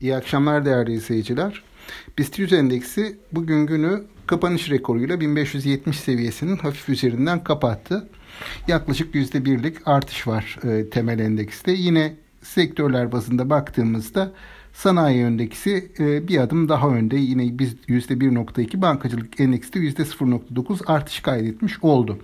İyi akşamlar değerli izleyiciler. BIST 100 endeksi bugün günü kapanış rekoruyla 1570 seviyesinin hafif üzerinden kapattı. Yaklaşık %1'lik artış var e, temel endekste. Yine sektörler bazında baktığımızda sanayi endeksi e, bir adım daha önde. Yine biz %1.2 bankacılık endekste %0.9 artış kaydetmiş oldu.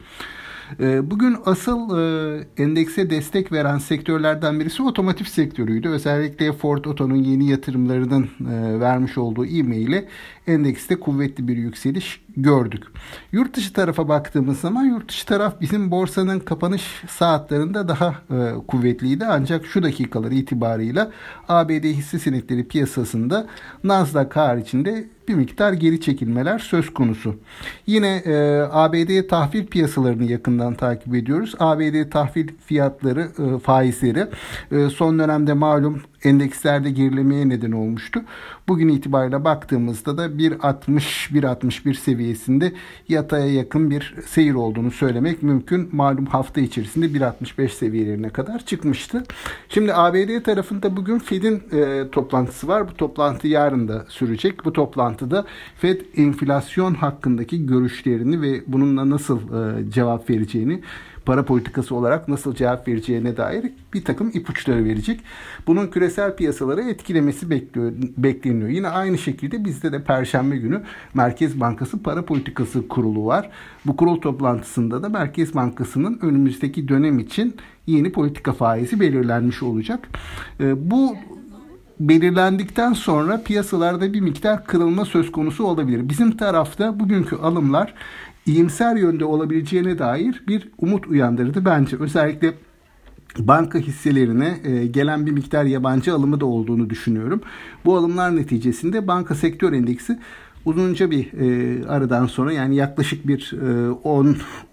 Ee, bugün asıl e, endekse destek veren sektörlerden birisi otomotiv sektörüydü. Özellikle Ford Oto'nun yeni yatırımlarının e, vermiş olduğu e-mail endekste kuvvetli bir yükseliş gördük. Yurt dışı tarafa baktığımız zaman yurt dışı taraf bizim borsanın kapanış saatlerinde daha e, kuvvetliydi. Ancak şu dakikalar itibarıyla ABD hisse senetleri piyasasında Nasdaq haricinde bir miktar geri çekilmeler söz konusu. Yine e, ABD tahvil piyasalarını yakından takip ediyoruz. ABD tahvil fiyatları, e, faizleri e, son dönemde malum endekslerde gerilemeye neden olmuştu. Bugün itibariyle baktığımızda da 1.60-1.61 seviyesinde yataya yakın bir seyir olduğunu söylemek mümkün. Malum hafta içerisinde 1.65 seviyelerine kadar çıkmıştı. Şimdi ABD tarafında bugün Fed'in e, toplantısı var. Bu toplantı yarın da sürecek. Bu toplantıda Fed enflasyon hakkındaki görüşlerini ve bununla nasıl e, cevap vereceğini para politikası olarak nasıl cevap vereceğine dair bir takım ipuçları verecek. Bunun küresel piyasaları etkilemesi bekliyor, bekleniyor. Yine aynı şekilde bizde de Perşembe günü Merkez Bankası Para Politikası Kurulu var. Bu kurul toplantısında da Merkez Bankası'nın önümüzdeki dönem için yeni politika faizi belirlenmiş olacak. Ee, bu belirlendikten sonra piyasalarda bir miktar kırılma söz konusu olabilir. Bizim tarafta bugünkü alımlar iyimser yönde olabileceğine dair bir umut uyandırdı bence. Özellikle banka hisselerine e, gelen bir miktar yabancı alımı da olduğunu düşünüyorum. Bu alımlar neticesinde banka sektör endeksi uzunca bir e, aradan sonra yani yaklaşık bir e,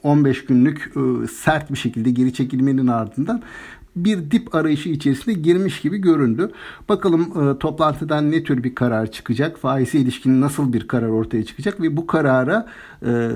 10-15 günlük e, sert bir şekilde geri çekilmenin ardından bir dip arayışı içerisinde girmiş gibi göründü. Bakalım e, toplantıdan ne tür bir karar çıkacak? Faize ilişkin nasıl bir karar ortaya çıkacak ve bu karara e,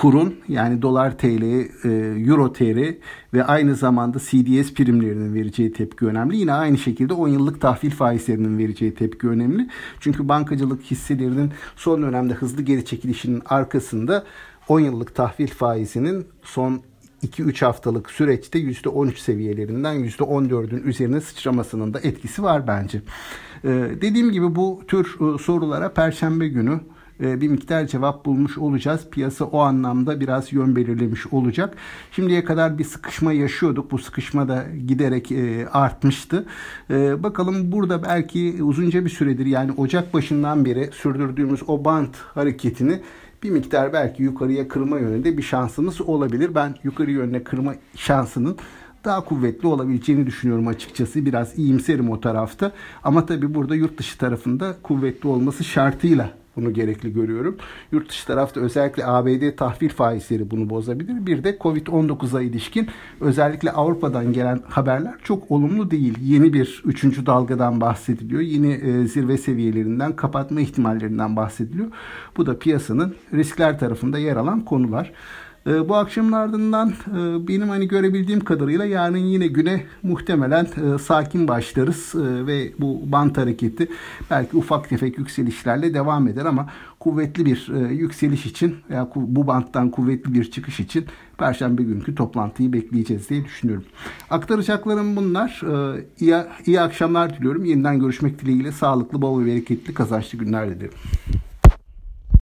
kurun yani dolar TL, e, euro TL ve aynı zamanda CDS primlerinin vereceği tepki önemli. Yine aynı şekilde 10 yıllık tahvil faizlerinin vereceği tepki önemli. Çünkü bankacılık hisselerinin son dönemde hızlı geri çekilişinin arkasında 10 yıllık tahvil faizinin son 2-3 haftalık süreçte %13 seviyelerinden %14'ün üzerine sıçramasının da etkisi var bence. Ee, dediğim gibi bu tür e, sorulara perşembe günü bir miktar cevap bulmuş olacağız. Piyasa o anlamda biraz yön belirlemiş olacak. Şimdiye kadar bir sıkışma yaşıyorduk. Bu sıkışma da giderek e, artmıştı. Bakalım burada belki uzunca bir süredir yani Ocak başından beri sürdürdüğümüz o band hareketini bir miktar belki yukarıya kırma yönünde bir şansımız olabilir. Ben yukarı yönüne kırma şansının daha kuvvetli olabileceğini düşünüyorum açıkçası. Biraz iyimserim o tarafta. Ama tabii burada yurt dışı tarafında kuvvetli olması şartıyla bunu gerekli görüyorum. Yurt dışı tarafta özellikle ABD tahvil faizleri bunu bozabilir. Bir de Covid-19'a ilişkin özellikle Avrupa'dan gelen haberler çok olumlu değil. Yeni bir üçüncü dalgadan bahsediliyor. Yeni e, zirve seviyelerinden kapatma ihtimallerinden bahsediliyor. Bu da piyasanın riskler tarafında yer alan konular. E, bu akşamın ardından e, benim hani görebildiğim kadarıyla yarın yine güne muhtemelen e, sakin başlarız e, ve bu bant hareketi belki ufak tefek yükselişlerle devam eder ama kuvvetli bir yükseliş için veya bu banttan kuvvetli bir çıkış için Perşembe günkü toplantıyı bekleyeceğiz diye düşünüyorum. Aktaracaklarım bunlar. E, iyi, iyi akşamlar diliyorum. Yeniden görüşmek dileğiyle sağlıklı, bol ve bereketli, kazançlı günler diliyorum.